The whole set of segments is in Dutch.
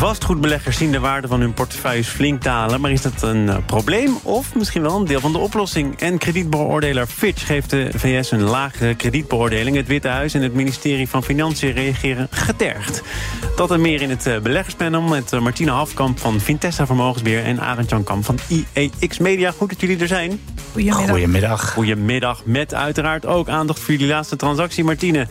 Vastgoedbeleggers zien de waarde van hun portefeuilles flink dalen. Maar is dat een uh, probleem of misschien wel een deel van de oplossing? En kredietbeoordelaar Fitch geeft de VS een lagere kredietbeoordeling. Het Witte Huis en het ministerie van Financiën reageren getergd. Dat en meer in het uh, beleggerspanel met uh, Martina Hafkamp van Vintessa Vermogensbeheer... en Arend Jan Kamp van IEX Media. Goed dat jullie er zijn. Goedemiddag. Goedemiddag. Goedemiddag. Met uiteraard ook aandacht voor jullie laatste transactie, Martine.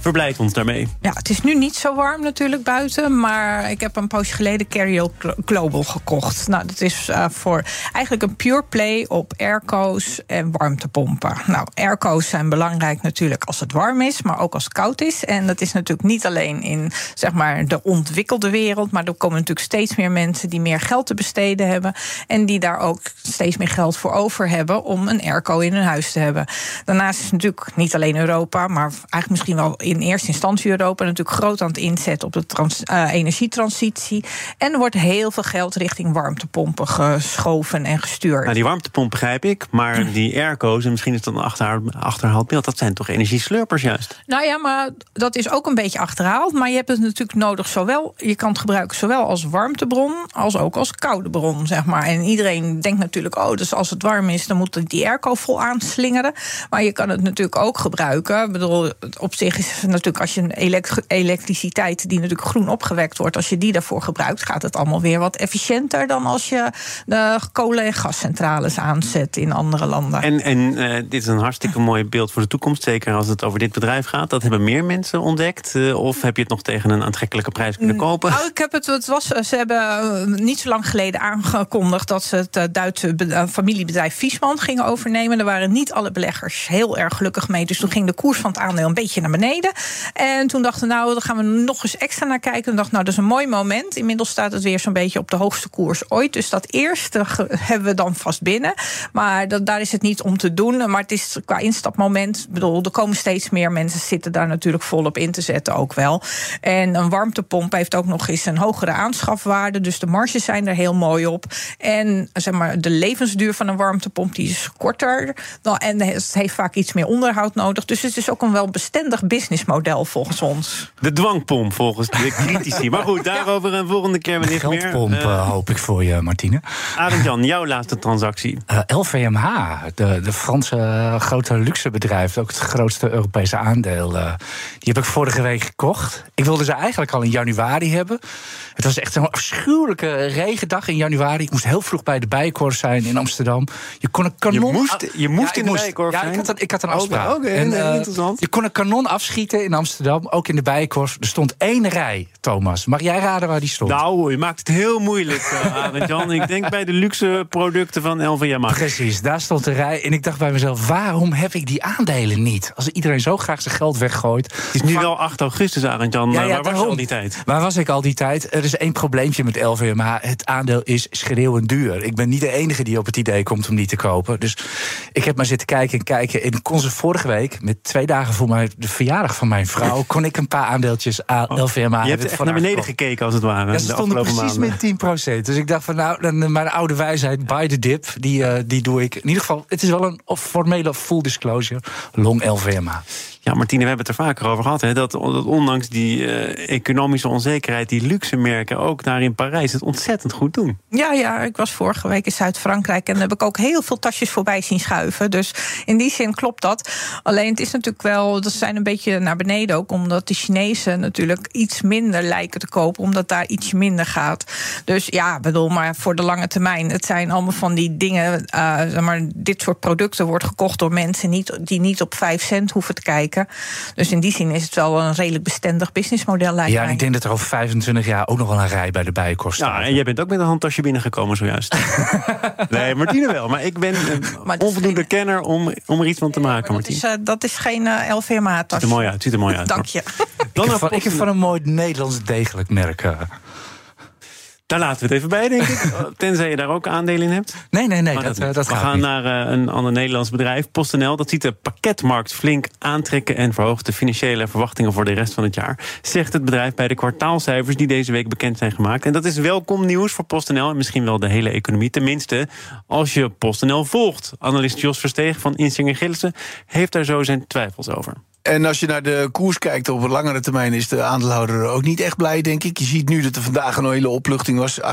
Verblijd ons daarmee. Ja, het is nu niet zo warm natuurlijk buiten. Maar ik heb een poosje geleden Carrier Global gekocht. Nou, dat is uh, voor eigenlijk een pure play op airco's en warmtepompen. Nou, airco's zijn belangrijk natuurlijk als het warm is, maar ook als het koud is. En dat is natuurlijk niet alleen in zeg maar, de ontwikkelde wereld. Maar er komen natuurlijk steeds meer mensen die meer geld te besteden hebben. En die daar ook steeds meer geld voor over hebben om een airco in hun huis te hebben. Daarnaast is natuurlijk niet alleen Europa, maar eigenlijk misschien wel in eerste instantie Europa natuurlijk groot aan het inzetten op de trans, uh, energietransitie. En er wordt heel veel geld richting warmtepompen geschoven en gestuurd. Nou, die warmtepomp begrijp ik, maar die airco's, en misschien is dat een achterhaald, achterhaald beeld, dat zijn toch energieslurpers juist? Nou ja, maar dat is ook een beetje achterhaald. Maar je hebt het natuurlijk nodig zowel, je kan het gebruiken zowel als warmtebron als ook als koude bron, zeg maar. En iedereen denkt natuurlijk, oh, dus als het warm is, dan moet die airco vol aanslingeren. Maar je kan het natuurlijk ook gebruiken. Ik bedoel, op zich is natuurlijk als je een elektriciteit die natuurlijk groen opgewekt wordt, als je die daarvoor gebruikt, gaat het allemaal weer wat efficiënter dan als je de kolen- en gascentrales aanzet in andere landen. En, en uh, dit is een hartstikke mooi beeld voor de toekomst, zeker als het over dit bedrijf gaat. Dat hebben meer mensen ontdekt, uh, of heb je het nog tegen een aantrekkelijke prijs kunnen kopen? Nou, ik heb het, het was, ze hebben niet zo lang geleden aangekondigd dat ze het Duitse familiebedrijf Viesman gingen overnemen. Er waren niet alle beleggers heel erg gelukkig mee, dus toen ging de koers van het aandeel een beetje naar beneden. En toen dachten we, nou, dan gaan we nog eens extra naar kijken. En dacht, nou, dat is een mooi moment. Inmiddels staat het weer zo'n beetje op de hoogste koers ooit. Dus dat eerste hebben we dan vast binnen. Maar dat, daar is het niet om te doen. Maar het is qua instapmoment. Bedoel, er komen steeds meer mensen zitten daar natuurlijk volop in te zetten ook wel. En een warmtepomp heeft ook nog eens een hogere aanschafwaarde. Dus de marges zijn er heel mooi op. En zeg maar, de levensduur van een warmtepomp die is korter. En het heeft vaak iets meer onderhoud nodig. Dus het is ook een wel bestendig businessmodel volgens ons. De dwangpomp volgens de critici. maar goed, daarover een volgende keer wellicht meer. Geldpomp uh, hoop ik voor je, Martine. Arend-Jan, jouw laatste transactie. Uh, LVMH, de, de Franse grote luxebedrijf. Ook het grootste Europese aandeel. Uh, die heb ik vorige week gekocht. Ik wilde ze eigenlijk al in januari hebben. Het was echt een afschuwelijke regendag in januari. Ik moest heel vroeg bij de Bijenkorf zijn in Amsterdam. Je kon een kanon... Je moest, je moest ja, in de Bijenkorf ja, zijn? ik had, een, ik had een afspraak. Oké, okay, en, uh, interessant. Je kon een kanon afschieten in Amsterdam, ook in de Bijenkorf. Er stond één rij, Thomas. Mag jij raden waar die stond? Nou, je maakt het heel moeilijk, uh, Jan. Ik denk bij de luxe producten van LVMH. Precies, daar stond de rij. En ik dacht bij mezelf, waarom heb ik die aandelen niet? Als iedereen zo graag zijn geld weggooit. Het is nu wel 8 augustus, Arend Jan. Ja, ja, waar was je al die tijd? Waar was ik al die tijd? Er is één probleempje met LVMH. Het aandeel is schreeuwend duur. Ik ben niet de enige die op het idee komt om die te kopen. Dus ik heb maar zitten kijken en kijken. En kon ze vorige week, met twee dagen voor mij, de verjaardag van mijn vrouw, kon ik een paar aandeeltjes LVMH. Je hebt echt naar beneden gekeken als het ware. Ja, ze stonden precies maanden. met 10%. Dus ik dacht van nou, dan, mijn oude wijsheid, buy the dip, die, uh, die doe ik. In ieder geval, het is wel een formele full disclosure. Long LVMH. Ja, Martine, we hebben het er vaker over gehad. Hè, dat, dat ondanks die uh, economische onzekerheid, die luxe merken ook daar in Parijs het ontzettend goed doen. Ja, ja, ik was vorige week in Zuid-Frankrijk en heb ik ook heel veel tasjes voorbij zien schuiven. Dus in die zin klopt dat. Alleen het is natuurlijk wel, dat zijn een beetje naar beneden ook, omdat de Chinezen natuurlijk iets minder lijken te kopen, omdat daar iets minder gaat. Dus ja, bedoel, maar voor de lange termijn, het zijn allemaal van die dingen, uh, maar, dit soort producten wordt gekocht door mensen die niet op 5 cent hoeven te kijken. Dus in die zin is het wel een redelijk bestendig businessmodel. Lijkt ja, mij. ik denk dat er over 25 jaar ook nog wel een rij bij de bijenkorf staat. Ja, en jij bent ook met een handtasje binnengekomen zojuist. nee, Martine wel. Maar ik ben een onvoldoende geen... kenner om, om er iets van te maken, Martine. Dat is, uh, dat is geen uh, LVMH-tas. Ziet er mooi uit. Ziet er mooi uit. Dank je. ik, heb van, ik heb van een mooi Nederlands degelijk merk. Uh. Daar laten we het even bij, denk ik. Tenzij je daar ook aandelen in hebt. Nee, nee, nee. Maar dat, niet. eh, dat we gaat gaan niet. naar eh, een ander Nederlands bedrijf, PostNL. Dat ziet de pakketmarkt flink aantrekken en verhoogt de financiële verwachtingen voor de rest van het jaar. Zegt het bedrijf bij de kwartaalcijfers die deze week bekend zijn gemaakt. En dat is welkom nieuws voor PostNL en misschien wel de hele economie. Tenminste, als je PostNL volgt. Analist Jos Versteeg van Insinger Gillissen heeft daar zo zijn twijfels over. En als je naar de koers kijkt op een langere termijn, is de aandeelhouder ook niet echt blij, denk ik. Je ziet nu dat er vandaag een hele opluchting was, 8%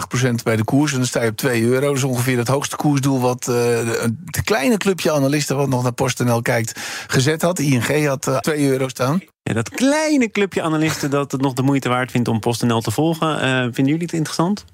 bij de koers. En dan sta je op 2 euro. Dat is ongeveer het hoogste koersdoel wat uh, het kleine clubje analisten, wat nog naar PostNL kijkt, gezet had. ING had uh, 2 euro staan. Ja, dat kleine clubje analisten dat het nog de moeite waard vindt om PostNL te volgen. Uh, vinden jullie het interessant?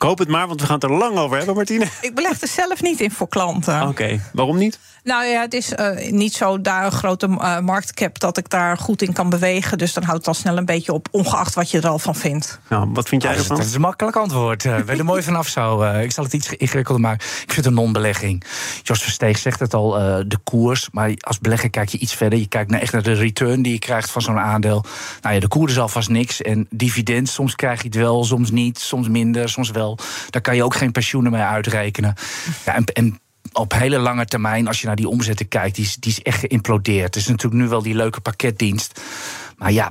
Ik hoop het maar, want we gaan het er lang over hebben, Martine. Ik beleg er zelf niet in voor klanten. Oké, okay. waarom niet? Nou ja, het is uh, niet zo daar een grote uh, marktcap dat ik daar goed in kan bewegen. Dus dan houdt het al snel een beetje op, ongeacht wat je er al van vindt. Nou, wat vind jij oh, ervan? Dat is een makkelijk antwoord. Uh, ben er mooi vanaf zo. ik zal het iets ingewikkelder maken. Ik vind het een non-belegging. Jos Versteeg zegt het al, de koers. Maar als belegger kijk je iets verder. Je kijkt naar echt naar de return die je krijgt van zo'n aandeel. Nou ja, de koers is alvast niks. En dividend, soms krijg je het wel, soms niet. Soms minder, soms wel. Daar kan je ook geen pensioenen mee uitrekenen. Ja, en, en op hele lange termijn, als je naar die omzetten kijkt, die is, die is echt geïmplodeerd. Het is natuurlijk nu wel die leuke pakketdienst. Maar ja,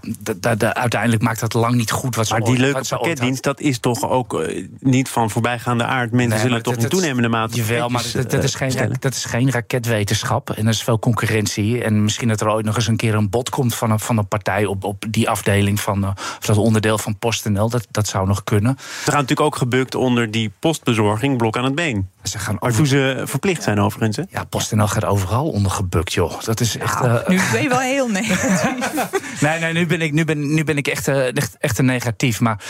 uiteindelijk maakt dat lang niet goed wat ze Maar die ooit- leuke pakketdienst, dat is toch ook eh, niet van voorbijgaande aard. Mensen Nee, zullen maar toch in toenemende mate. Jawel, maar pakketjes, dat, dat, is eh, geen, dat is geen raketwetenschap. En er is veel concurrentie. En misschien dat er ooit nog eens een keer een bod komt van een, van een partij op, op die afdeling van eh, of dat onderdeel van PostNL. Dat, dat zou nog kunnen. Ze gaan natuurlijk ook gebukt onder die postbezorging, blok aan het been. Ze gaan over, ze verplicht zijn overigens. Hè? ja, PostNL gaat overal onder gebukt, joh. Dat is echt. Nu ben je wel heel negatief. Nee, nee, nu ben ik, nu ben, nu ben ik echt, eh, echt, echt een negatief. Maar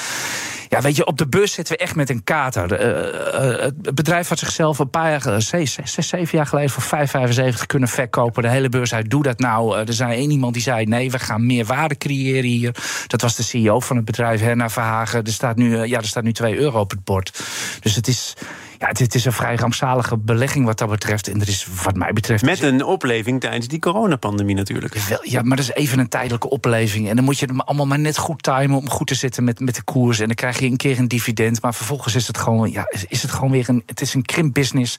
ja, weet je, op de bus zitten we echt met een kater. Eh, eh, het bedrijf had zichzelf een paar jaar, zes, zes, zeven jaar geleden voor 5,75 kunnen verkopen. De hele beurs uit, doe dat nou. Er zei één iemand die zei: nee, we gaan meer waarde creëren hier. Dat was de CEO van het bedrijf, Herna Verhagen. Er staat nu, ja, er staat nu 2 euro op het bord. Dus het is. Ja, het, het is een vrij rampzalige belegging wat dat betreft. En er is, wat mij betreft. Met een opleving tijdens die coronapandemie natuurlijk. Wel, ja, maar dat is even een tijdelijke opleving. En dan moet je het allemaal maar net goed timen om goed te zitten met, met de koers. En dan krijg je een keer een dividend. Maar vervolgens is het gewoon, ja, is- is het gewoon weer een, het is een krimpbusiness.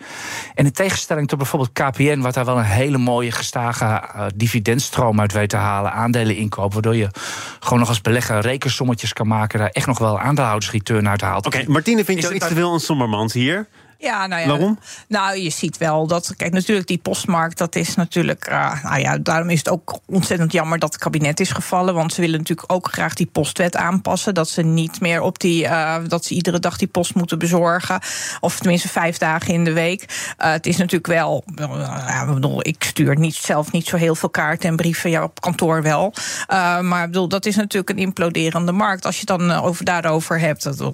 En in tegenstelling tot bijvoorbeeld KPN, wat daar wel een hele mooie gestage eh, dividendstroom uit weet te halen, aandelen inkopen, waardoor je gewoon nog als belegger rekensommetjes kan maken, daar echt nog wel aandeelhoudersreturn uit haalt. Oké, Martine vindt Is jou iets te veel een sombermans hier. Ja, nou ja. Waarom? Nou, je ziet wel dat. Kijk, natuurlijk, die postmarkt, dat is natuurlijk. eh, nou ja, daarom is het ook ontzettend jammer dat het kabinet is gevallen. Want ze willen natuurlijk ook graag die postwet aanpassen. Dat ze niet meer op die. eh, dat ze iedere dag die post moeten bezorgen. Of tenminste vijf dagen in de week. Eh, het is natuurlijk wel. ja, ik bedoel, ik stuur niet, zelf niet zo heel veel kaarten en brieven. Ja, op kantoor wel. Maar ik bedoel, dat is natuurlijk een imploderende markt. Als je het dan over, daarover hebt. Dat,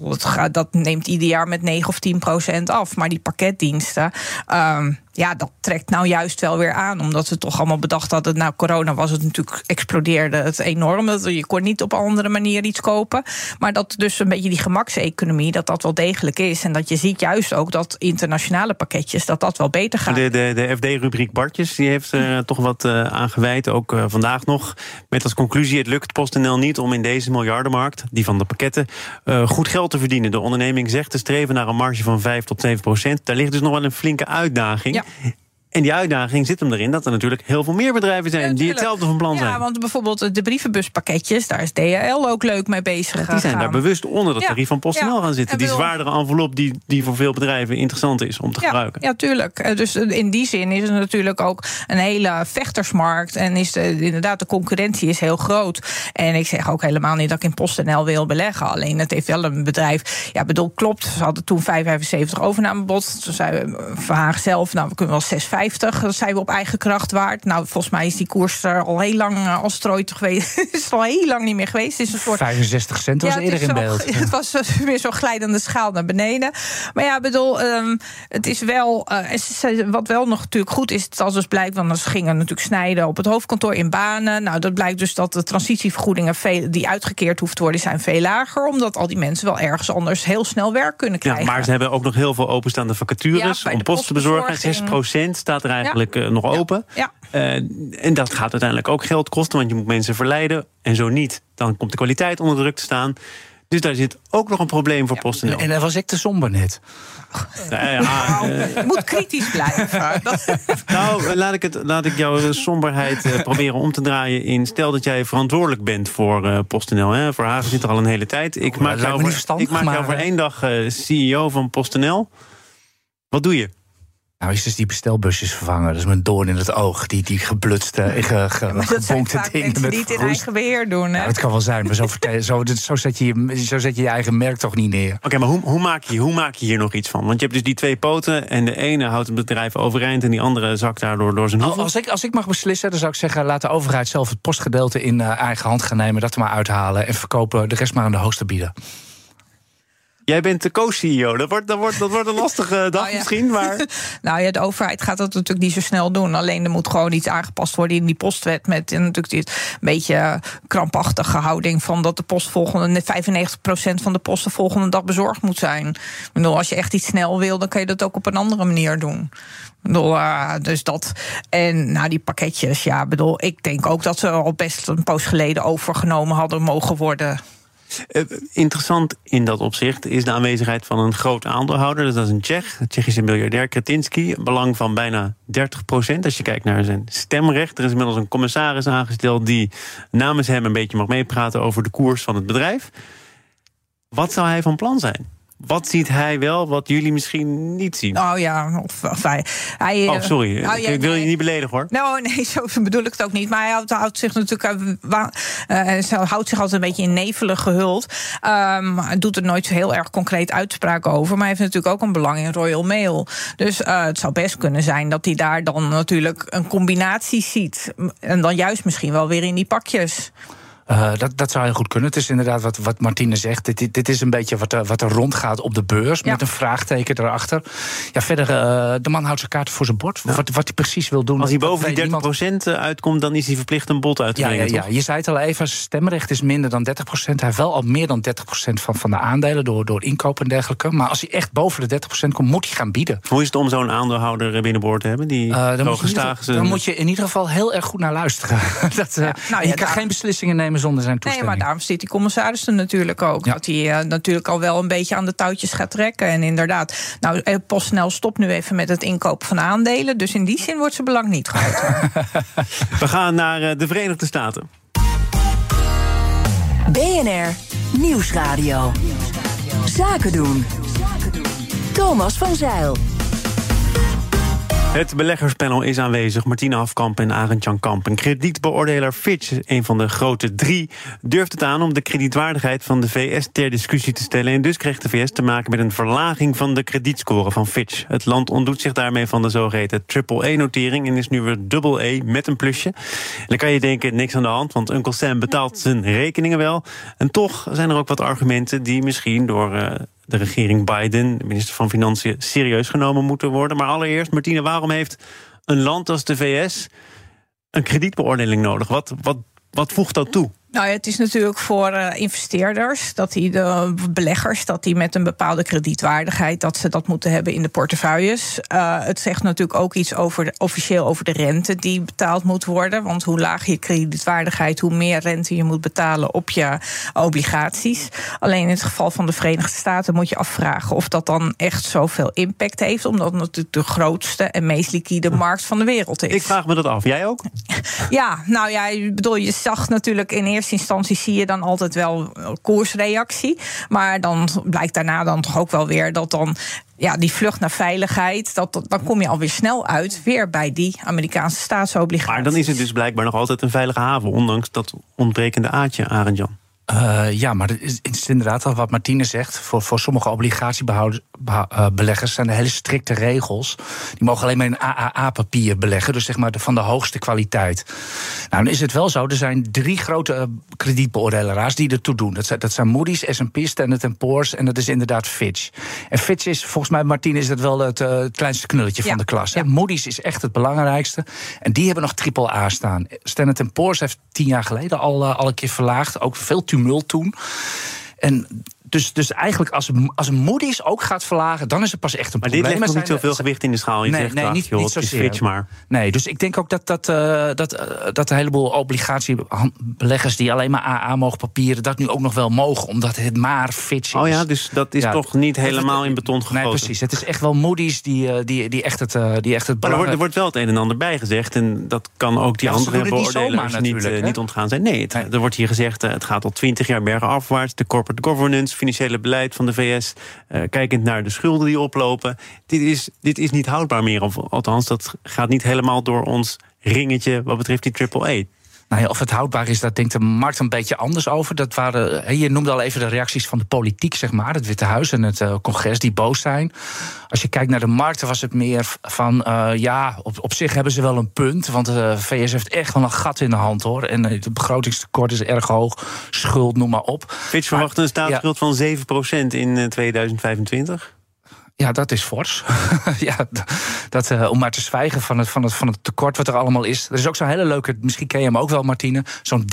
dat neemt ieder jaar met 9 of 10 procent af. Maar die pakketdiensten. ehm, ja, dat trekt nou juist wel weer aan. Omdat we toch allemaal bedacht hadden. Nou, corona was het natuurlijk, explodeerde het enorm. Dat, je kon niet op een andere manier iets kopen. Maar dat dus een beetje die gemakseconomie, dat dat wel degelijk is. En dat je ziet juist ook dat internationale pakketjes, dat dat wel beter gaat. De, de, de FD-rubriek Bartjes die heeft er toch wat eh aangeweid, ook eh, vandaag nog. Met als conclusie: het lukt PostNL niet om in deze miljardenmarkt, die van de pakketten, eh, goed geld te verdienen. De onderneming zegt te streven naar een marge van 5 tot 7 procent. Daar ligt dus nog wel een flinke uitdaging. Ja. えっ? En die uitdaging zit hem erin dat er natuurlijk heel veel meer bedrijven zijn Ja, die hetzelfde van plan zijn. Ja, want bijvoorbeeld de brievenbuspakketjes, daar is DHL ook leuk mee bezig. die zijn daar gegaan. bewust onder dat tarief van PostNL gaan zitten. En Die zwaardere envelop die, die voor veel bedrijven interessant is om te gebruiken. ja, tuurlijk. Eh, Dus eh, in die zin is het natuurlijk ook een hele vechtersmarkt. En is de, inderdaad, de concurrentie is heel groot. En ik zeg ook helemaal niet dat ik in PostNL wil beleggen. Alleen het heeft wel een bedrijf. Ja, bedoel, klopt. Ze hadden toen 5,75 overnamebod. Toen zei eh, Verhaag zelf, nou, we kunnen wel 6,50. Dat zijn we op eigen kracht waard. Nou, volgens mij is die koers er al heel lang, eh, als het er ooit geweest is, al heel lang niet meer geweest. Het is een soort 65 cent was eerder in zo- beeld. Het was weer zo'n glijdende schaal naar beneden. Maar ja, ik bedoel, ehm, het is wel. eh, wat wel nog natuurlijk goed is, dat als dus blijkt, want ze gingen natuurlijk snijden op het hoofdkantoor in banen. Nou, dat blijkt dus dat de transitievergoedingen veel, die uitgekeerd hoeft te worden, zijn veel lager. Omdat al die mensen wel ergens anders heel snel werk kunnen Ja, krijgen. maar ze hebben ook nog heel veel openstaande vacatures Ja, om post te bezorgen. postbezorging. 6% staat er eigenlijk eh, nog open. Ja. Eh, en dat gaat uiteindelijk ook geld kosten, want je moet mensen verleiden. En zo niet, dan komt de kwaliteit onder druk te staan. Dus daar zit ook nog een probleem voor PostNL. En daar was ik te somber net. Nou, ja, je moet kritisch blijven. Dat- nou, laat ik, het, laat ik jouw somberheid eh, proberen om te draaien in... stel dat jij verantwoordelijk bent voor eh, PostNL. Hè. Voor Hagen zit er al een hele tijd. Ik maak jou, niet voor, verstandig, ik maak jou voor één dag eh, CEO van PostNL. Wat doe je? Nou, is dus die bestelbusjes vervangen. Dat is mijn doorn in het oog. Die, die geblutste, ge, ge, maar dat zijn vaak dingen mensen met die het in eigen beheer doen. Hè? Ja, het kan wel zijn, maar zo, vertel- zo, zo, zet je, je- zo zet je je eigen merk toch niet neer. Oké, maar hoe, hoe, maak je, hoe maak je hier nog iets van? Want je hebt dus die twee poten en de ene houdt het bedrijf overeind... en die andere zakt daardoor door zijn hoeven. Als ik, als ik mag beslissen, dan zou ik zeggen... laat de overheid zelf het postgedeelte in eh, eigen hand gaan nemen... dat er maar uithalen en verkopen de rest maar aan de hoogste bieden. Jij bent de co-CEO. Dat wordt, dat, wordt, dat wordt een lastige dag Oh, ja. misschien, maar... Nou ja, de overheid gaat dat natuurlijk niet zo snel doen. Alleen er moet gewoon iets aangepast worden in die postwet. Met natuurlijk dit beetje krampachtige houding van dat de post volgende, net 95% van de post de volgende dag bezorgd moet zijn. Ik bedoel, als je echt iets snel wil, dan kan je dat ook op een andere manier doen. Bedoel, eh, dus dat. En nou, die pakketjes, ja, bedoel, ik denk ook dat ze al best een poos geleden overgenomen hadden mogen worden. Eh, interessant in dat opzicht is de aanwezigheid van een groot aandeelhouder. Dat is een Tsjech, de Tsjechische miljardair Kretinsky. Belang van bijna 30 procent. Als je kijkt naar zijn stemrecht. Er is inmiddels een commissaris aangesteld die namens hem een beetje mag meepraten over de koers van het bedrijf. Wat zou hij van plan zijn? Wat ziet hij wel wat jullie misschien niet zien? Oh ja, of, of hij. hij oh, eh, sorry. nou, ik, ja, ik wil je niet beledigen hoor. Nou, nee, zo bedoel ik het ook niet. Maar hij houdt, houdt zich natuurlijk. eh, eh, houdt zich altijd een beetje in nevelen gehuld. Hij doet er nooit zo heel erg concreet uitspraken over. Maar hij heeft natuurlijk ook een belang in Royal Mail. Dus het zou best kunnen zijn dat hij daar dan natuurlijk een combinatie ziet. En dan juist misschien wel weer in die pakjes. Eh, dat, dat zou heel goed kunnen. Het is inderdaad wat, wat Martine zegt. Dit, dit, dit is een beetje wat, er- wat er rondgaat op de beurs. Ja. Met een vraagteken erachter. Ja, verder, eh, de man houdt zijn kaarten voor zijn bord. Wat, wat hij precies wil doen. Als hij boven die weet 30 niemand. procent uitkomt, dan is hij verplicht een bod uit te Ja, ja, brengen. ja, toch? je zei het al even, zijn stemrecht is minder dan 30% Hij heeft wel al meer dan 30 van, van de aandelen door, door inkoop en dergelijke. Maar als hij echt boven de 30% komt, moet hij gaan bieden. Hoe is het om zo'n aandeelhouder binnenboord te hebben? Die Eh, dan, moet je in ieder gestaag geval, dan moet je in ieder geval heel erg goed naar luisteren. dat, eh, Ja, nou ja, je kan daar- geen beslissingen nemen zonder zijn Nee, toestemming. maar daarom zit die commissaris er natuurlijk ook. Ja. Dat hij eh, natuurlijk al wel een beetje aan de touwtjes gaat trekken. En inderdaad, nou, eh, PostNL stopt nu even met het inkopen van aandelen. Dus in die zin wordt zijn belang niet groter. We gaan naar eh, de Verenigde Staten. BNR Nieuwsradio. Zaken doen. Thomas van Zeil. Het beleggerspanel is aanwezig. Martine Hafkamp en Arend Jan Kamp. Een kredietbeoordelaar Fitch, een van de grote drie, durft het aan om de kredietwaardigheid van de VS ter discussie te stellen. En dus kreeg de VS te maken met een verlaging van de kredietscore van Fitch. Het land ontdoet zich daarmee van de zogeheten triple-E-notering en is nu weer double E met een plusje. En dan kan je denken, niks aan de hand, want Uncle Sam betaalt zijn rekeningen wel. En toch zijn er ook wat argumenten die misschien door. eh, de regering Biden, de minister van Financiën, serieus genomen moeten worden. Maar allereerst, Martine, waarom heeft een land als de VS een kredietbeoordeling nodig? Wat, wat, wat voegt dat toe? Nou, ja, het is natuurlijk voor eh, investeerders, dat die de beleggers, dat die met een bepaalde kredietwaardigheid, dat ze dat moeten hebben in de portefeuilles. Eh, het zegt natuurlijk ook iets over de, officieel over de rente die betaald moet worden. Want hoe lager je kredietwaardigheid, hoe meer rente je moet betalen op je obligaties. Alleen in het geval van de Verenigde Staten moet je afvragen of dat dan echt zoveel impact heeft, omdat het natuurlijk de grootste en meest liquide markt van de wereld is. Ik vraag me dat af. Jij ook? Ja, nou ja, ik bedoel, je zag natuurlijk in eerste instantie zie je dan altijd wel koersreactie. Maar dan blijkt daarna dan toch ook wel weer dat dan. Ja, die vlucht naar veiligheid, dat, dan kom je alweer snel uit weer bij die Amerikaanse staatsobligaties. Maar dan is het dus blijkbaar nog altijd een veilige haven, ondanks dat ontbrekende aardje, Arend Jan. Eh, ja, maar het is, het is inderdaad al wat Martine zegt. Voor, voor sommige obligatiebeleggers zijn er hele strikte regels. Die mogen alleen maar in AAA-papier beleggen. Dus zeg maar de, van de hoogste kwaliteit. Nou, dan is het wel zo. Er zijn drie grote eh, kredietbeoordelaars die ertoe doen. Dat zijn, dat zijn Moody's, S&P, Standard Poor's en dat is inderdaad Fitch. En Fitch is, volgens mij, Martine, is dat wel het, eh, het kleinste knulletje Ja, van de klas. ja. Moody's is echt het belangrijkste. En die hebben nog triple A staan. Standard Poor's heeft tien jaar geleden al, eh, al een keer verlaagd. Ook veel tumult toen. En dus, dus eigenlijk als, als Moody's ook gaat verlagen, dan is het pas echt een maar probleem. dit legt nog niet zoveel gewicht in de schaal. Je Nee, zegt, nee, niet- joh, niet zozeer. Maar. Nee, dus ik denk ook dat, dat, eh, dat, eh, dat een heleboel obligatiebeleggers die alleen maar AA mogen papieren, dat nu ook nog wel mogen, omdat het maar Fitch is. Oh ja, dus dat is Ja, toch niet helemaal in beton gegoten. Nee, precies. Het is echt wel Moody's die, eh, die, die echt het, die echt het Maar er wordt, er wel het een en ander bij gezegd. En dat kan ook die Ja, andere niet beoordelers niet, natuurlijk, hè? niet ontgaan zijn. Nee, het, er wordt hier gezegd, het gaat al twintig jaar bergenafwaarts. De corporate governance, financiële beleid van de VS. eh, kijkend naar de schulden die oplopen. Dit is, dit is niet houdbaar meer. Of, althans, dat gaat niet helemaal door ons ringetje wat betreft die triple-A. Nou ja, of het houdbaar is, daar denkt de markt een beetje anders over. Dat waren, je noemde al even de reacties van de politiek, zeg maar. Het Witte Huis en het eh, congres die boos zijn. Als je kijkt naar de markten, was het meer van... eh, ja, op, op zich hebben ze wel een punt. Want de VS heeft echt wel een gat in de hand, hoor. En eh, het begrotingstekort is erg hoog. Schuld, noem maar op. Fitch verwacht een staatsschuld van 7% in eh, 2025. Ja, dat is fors. ja, dat, eh, om maar te zwijgen van het, van, het, van het tekort wat er allemaal is. Er is ook zo'n hele leuke, misschien ken je hem ook wel, Martine. Zo'n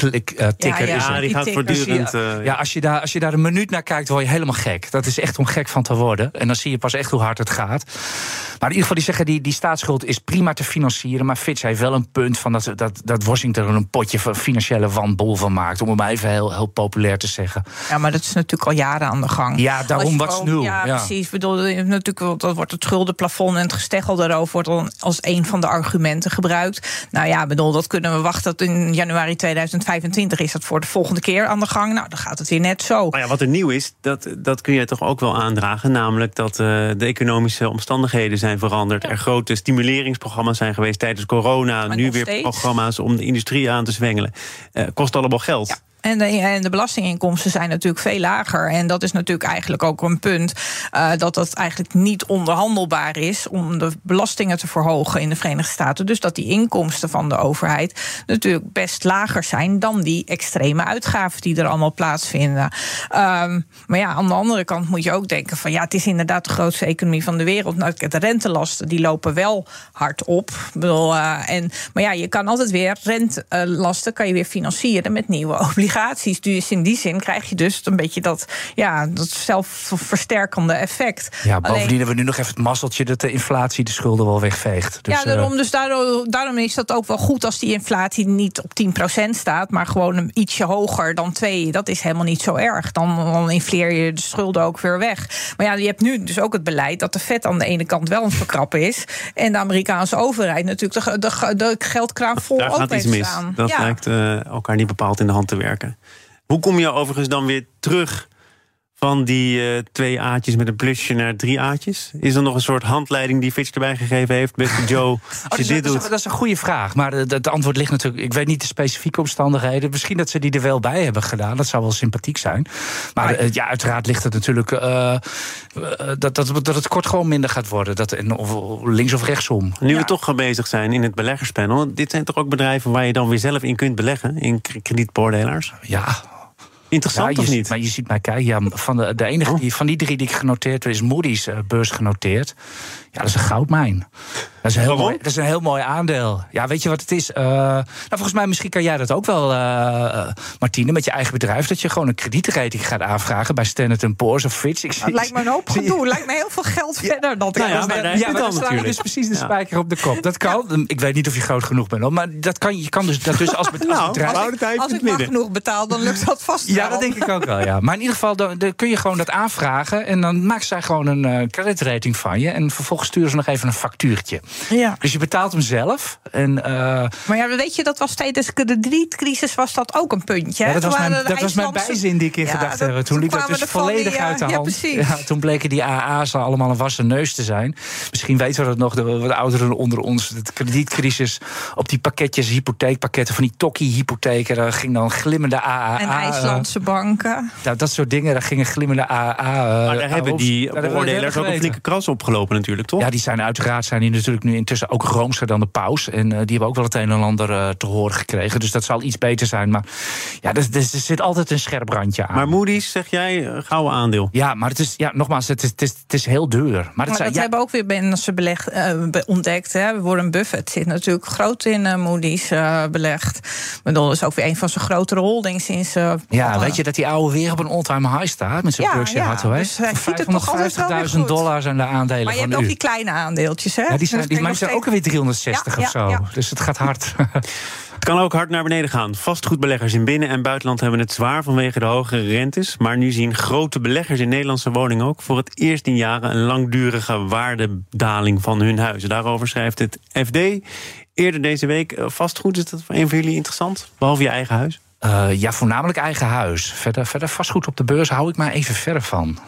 debt-ticker Ja, is Ja, er. die gaat voortdurend... Ja, eh, ja, als je, daar, als je daar een minuut naar kijkt, word je helemaal gek. Dat is echt om gek van te worden. En dan zie je pas echt hoe hard het gaat. Maar in ieder geval, die zeggen die, die staatsschuld is prima te financieren. Maar Fitch heeft wel een punt van dat, dat, dat Washington er een potje van financiële wanbol van maakt. Om het maar even heel, heel populair te zeggen. Ja, maar dat is natuurlijk al jaren aan de gang. Ja, daarom wat nieuw. Ja, Ja. precies. Ik bedoel, natuurlijk, wel- dat wordt het schuldenplafond en het gesteggel daarover wordt dan als een van de argumenten gebruikt. Nou ja, ik bedoel, dat kunnen we wachten tot in januari 2025 is dat voor de volgende keer aan de gang. Nou, dan gaat het weer net zo. Maar ja, wat er nieuw is, dat, dat kun je toch ook wel aandragen. Namelijk dat eh, de economische omstandigheden zijn veranderd. Er grote stimuleringsprogramma's zijn geweest tijdens corona. Maar nu weer steeds. programma's om de industrie aan te zwengelen. Eh, kost allemaal geld. Ja. En de, en de belastinginkomsten zijn natuurlijk veel lager. En dat is natuurlijk eigenlijk ook een punt eh, dat het eigenlijk niet onderhandelbaar is om de belastingen te verhogen in de Verenigde Staten. Dus dat die inkomsten van de overheid natuurlijk best lager zijn dan die extreme uitgaven die er allemaal plaatsvinden. Ehm, maar ja, aan de andere kant moet je ook denken van ja, het is inderdaad de grootste economie van de wereld. Nou, de rentelasten die lopen wel hard op. Bedoel, eh, en, maar ja, je kan altijd weer rentelasten kan je weer financieren met nieuwe obligaties. Dus in die zin krijg je dus een beetje dat, ja, dat zelfversterkende effect. Ja, Alleen- bovendien hebben we nu nog even het mazzeltje dat de inflatie de schulden wel wegveegt. Dus, ja, eh, daarom, dus daardoor, daarom is dat ook wel goed als die inflatie niet op 10% staat, maar gewoon een ietsje hoger dan 2. Dat is helemaal niet zo erg. Dan, dan infleer je de schulden ook weer weg. Maar ja, je hebt nu dus ook het beleid dat de Fed aan de ene kant wel een verkrappen is. En de Amerikaanse overheid natuurlijk de, de, de geldkraan vol Daar ook gaat iets mis. staan. Dat ja. lijkt eh, elkaar niet bepaald in de hand te werken. Hoe kom je overigens dan weer terug van die eh, twee A'tjes met een plusje naar drie A'tjes? Is er nog een soort handleiding die Fitch erbij gegeven heeft? Beste Joe, Oh, als dat, je is, dit dat, is, doet... dat is een goede vraag. Maar het antwoord ligt natuurlijk. Ik weet niet de specifieke omstandigheden. Misschien dat ze die er wel bij hebben gedaan. Dat zou wel sympathiek zijn. Maar eh, ja, uiteraard ligt het natuurlijk. eh, dat, dat, dat het kort gewoon minder gaat worden. Dat, en of, links of rechtsom. Nu Ja. we toch gaan bezig zijn in het beleggerspanel... dit zijn toch ook bedrijven waar je dan weer zelf in kunt beleggen... in kredietbeoordelaars? Ja, Interessant ja, of niet? Maar je ziet mij kijken. Ja, van de, de enige Oh. die, van die drie die ik genoteerd heb, is Moody's eh, beurs genoteerd. Ja, dat is een goudmijn. Dat is, een heel mooi, dat is een heel mooi aandeel. Ja, weet je wat het is? Eh, nou, volgens mij, misschien kan jij dat ook wel, eh, eh, Martine, met je eigen bedrijf. Dat je gewoon een kredietrating gaat aanvragen bij Standard Poor's of Fitch. Ik zie- Het lijkt me een hoop gedoe. Het lijkt me heel veel geld verder. Dat Nou ja, maar ja, heb je maar dan je natuurlijk. dus precies de Ja. spijker op de kop. Dat kan. Ik weet niet of je groot genoeg bent, maar dat kan, je kan dus, dat dus als, be- als Nou, bedrijf... als ik midden. genoeg betaal, dan lukt dat vast Ja, wel. dat denk ik ook wel, ja. Maar in ieder geval, dan, dan kun je gewoon dat aanvragen... en dan maken zij gewoon een eh creditrating van je... en vervolgens sturen ze nog even een factuurtje. Ja. Dus je betaalt hem zelf. En, eh, Maar ja, weet je, dat was tijdens de kredietcrisis was dat ook een puntje. ja, dat was mijn, dat was mijn bijzin die ik in Ja, gedacht heb. Toen liep dat dus die, volledig ja, uit de ja, hand. precies. toen bleken die AA's allemaal een wassen neus te zijn. Misschien weten we dat nog, de wat ouderen onder ons. De kredietcrisis op die pakketjes, hypotheekpakketten... van die tokkie-hypotheken, daar ging dan glimmende AA... En IJslandse banken. nou, dat soort dingen, daar gingen glimmende AA... eh, Maar daar hebben die beoordelers ook een flinke kras opgelopen natuurlijk, toch? Ja, die zijn uiteraard zijn die natuurlijk nu intussen ook roomser dan de paus. En eh, die hebben ook wel het een en ander eh, te horen gekregen. Dus dat zal iets beter zijn. Maar ja, er, er, er zit altijd een scherp randje aan. Maar Moody's, zeg jij, gouden aandeel. ja, maar het is, ja, nogmaals, het is, het is, het is heel duur. Maar, het Maar zijn, dat ja, hebben ook weer mensen beleg, eh, be- ontdekt. Hè. Warren Buffett zit natuurlijk groot in Moody's belegd. Ik bedoel, dat is ook weer een van zijn grotere holdings sinds eh, Ja, Ja, weet je dat die oude weer op een all-time high staat met zijn Ja, Berkshire ja, Hathaway? dus hij Voor ziet er toch altijd wel weer 550.000 goed. dollar zijn de aandelen Maar je van hebt ook die kleine aandeeltjes, hè? ja, die Dus zijn, dan die, zijn ook weer 360 Ja, of zo. ja, ja. Dus het gaat hard. Het kan ook hard naar beneden gaan. Vastgoedbeleggers in binnen- en buitenland hebben het zwaar vanwege de hoge rentes. Maar nu zien grote beleggers in Nederlandse woningen ook voor het eerst in jaren een langdurige waardedaling van hun huizen. Daarover schrijft het FD. Eerder deze week eh, vastgoed. Is dat voor een van jullie interessant? Behalve je eigen huis? Eh, ja, voornamelijk eigen huis. Verder, verder vastgoed op de beurs hou ik maar even verre van.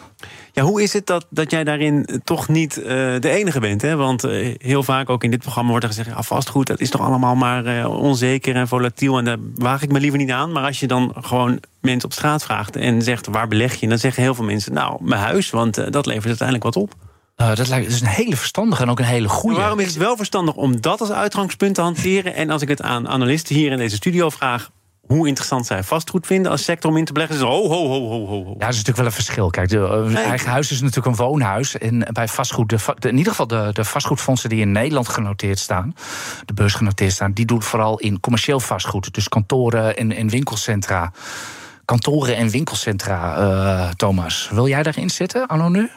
Ja, hoe is het dat, dat jij daarin toch niet eh, de enige bent? Hè? Want eh, heel vaak, ook in dit programma, wordt er gezegd... Ja, vastgoed, dat is toch allemaal maar eh, onzeker en volatiel... en daar waag ik me liever niet aan. Maar als je dan gewoon mensen op straat vraagt en zegt... waar beleg je? Dan zeggen heel veel mensen, nou, mijn huis... want eh, dat levert uiteindelijk wat op. Eh, dat, lijkt, is een hele verstandige en ook een hele goede. Maar waarom is het wel verstandig om dat als uitgangspunt te hanteren? En als ik het aan analisten hier in deze studio vraag... hoe interessant zij vastgoed vinden als sector om in te beleggen... ho, ho, ho, ho, ho. Ja, dat is natuurlijk wel een verschil. Kijk, de, eh, Nee. eigen huis is natuurlijk een woonhuis. En bij vastgoed, de, va- de- in ieder geval de, de vastgoedfondsen die in Nederland genoteerd staan, de beurs genoteerd staan, die doen vooral in commercieel vastgoed. Dus kantoren en, en winkelcentra. Kantoren en winkelcentra, eh, Thomas. Wil jij daarin zitten, anno nu?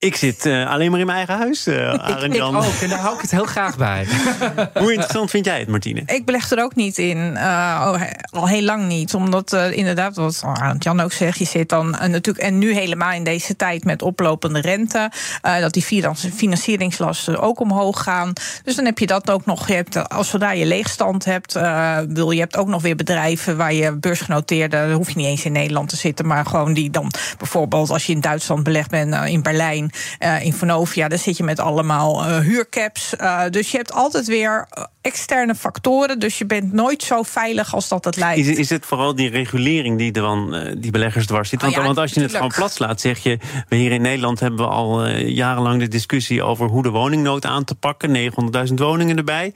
Ik zit eh, alleen maar in mijn eigen huis, uh, Arend Jan. ook, en daar hou ik het heel graag bij. Hoe interessant vind jij het, Martine? Ik beleg er ook niet in. eh, oh, he- al heel lang niet. Omdat eh, inderdaad, wat Arend Jan ook zegt, je zit dan natuurlijk. En nu helemaal in deze tijd met oplopende rente. eh, dat die finan- financieringslasten ook omhoog gaan. Dus dan heb je dat ook nog. Je hebt, als zodra je leegstand hebt. eh, wil, je hebt ook nog weer bedrijven waar je beursgenoteerde. Dan hoef je niet eens in Nederland te zitten. Maar gewoon die dan bijvoorbeeld als je in Duitsland belegd bent, in Berlijn. Eh, in Vonovia, daar zit je met allemaal eh, huurcaps. Eh, dus je hebt altijd weer externe factoren. Dus je bent nooit zo veilig als dat het lijkt. Is, is het vooral die regulering die, er dan, die beleggers dwars zit? Want, Oh ja, want als je het gewoon plat slaat, zeg je... we hier in Nederland hebben we al jarenlang de discussie... over hoe de woningnood aan te pakken. 900.000 woningen erbij.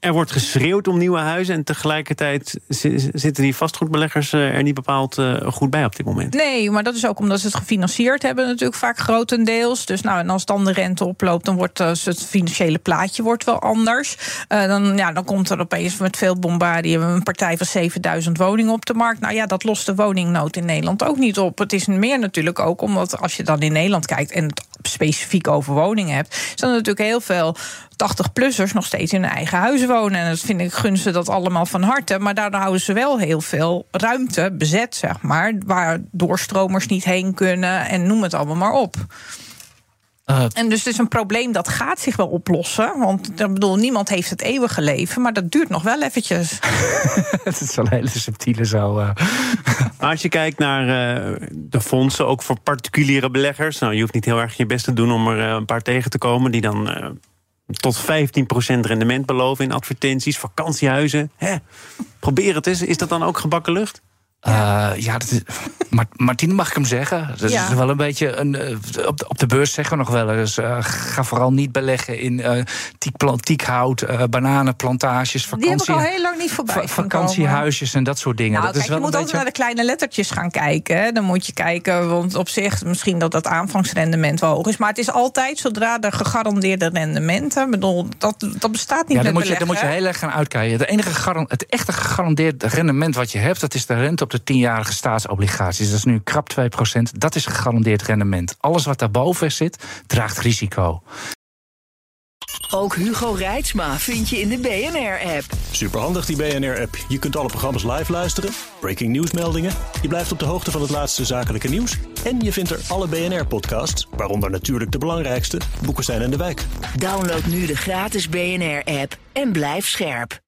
Er wordt geschreeuwd om nieuwe huizen... en tegelijkertijd zi- zitten die vastgoedbeleggers eh, er niet bepaald eh, goed bij op dit moment. Nee, maar dat is ook omdat ze het gefinancierd hebben, natuurlijk vaak grotendeels. Dus nou, en als dan de rente oploopt, dan wordt eh, het financiële plaatje wordt wel anders. Dan, ja, dan komt er opeens met veel bombardie een partij van 7000 woningen op de markt. Nou ja, dat lost de woningnood in Nederland ook niet op. Het is meer natuurlijk ook omdat als je dan in Nederland kijkt en het specifiek over woningen hebt, zijn natuurlijk heel veel 80-plussers nog steeds in hun eigen huis wonen. En dat vind ik gunsten dat allemaal van harte. Maar daardoor houden ze wel heel veel ruimte bezet, zeg maar. Waar doorstromers niet heen kunnen en noem het allemaal maar op. Eh, En dus het is een probleem dat gaat zich wel oplossen. Want ik bedoel, niemand heeft het eeuwige leven, maar dat duurt nog wel eventjes. het is wel een hele subtiele zo. eh. Als je kijkt naar eh, de fondsen, ook voor particuliere beleggers... Nou, je hoeft niet heel erg je best te doen om er eh, een paar tegen te komen... die dan eh, tot 15% rendement beloven in advertenties, vakantiehuizen. Hè? Probeer het eens. Is dat dan ook gebakken lucht? Ja, ja dat is, maar, Martine, mag ik hem zeggen? Dat Ja. is wel een beetje een. eh, Op de, op de beurs zeggen we nog wel eens. eh, ga vooral niet beleggen in tiekplan- tiekhout, eh, bananenplantages, Die heb ik vakantie, al heel lang niet voorbij. vakantiehuisjes en dat soort dingen. Nou, dat kijk, is wel je moet altijd beetje. naar de kleine lettertjes gaan kijken. Hè. Dan moet je kijken, want op zich misschien dat dat aanvangsrendement wel hoog is. Maar het is altijd zodra de gegarandeerde rendementen. bedoel, dat, dat bestaat niet Ja, dan met moet, je, dan moet je heel erg gaan uitkijken. De enige het echte gegarandeerde rendement wat je hebt, dat is de rente op de tienjarige staatsobligaties. Dat is nu krap 2%. Dat is gegarandeerd rendement. Alles wat daarboven zit, draagt risico. Ook Hugo Reitsma vind je in de BNR-app. Superhandig die BNR-app. Je kunt alle programma's live luisteren, breaking nieuwsmeldingen. Je blijft op de hoogte van het laatste zakelijke nieuws. En je vindt er alle BNR-podcasts, waaronder natuurlijk de belangrijkste, Boeken zijn in de wijk. Download nu de gratis BNR-app en blijf scherp.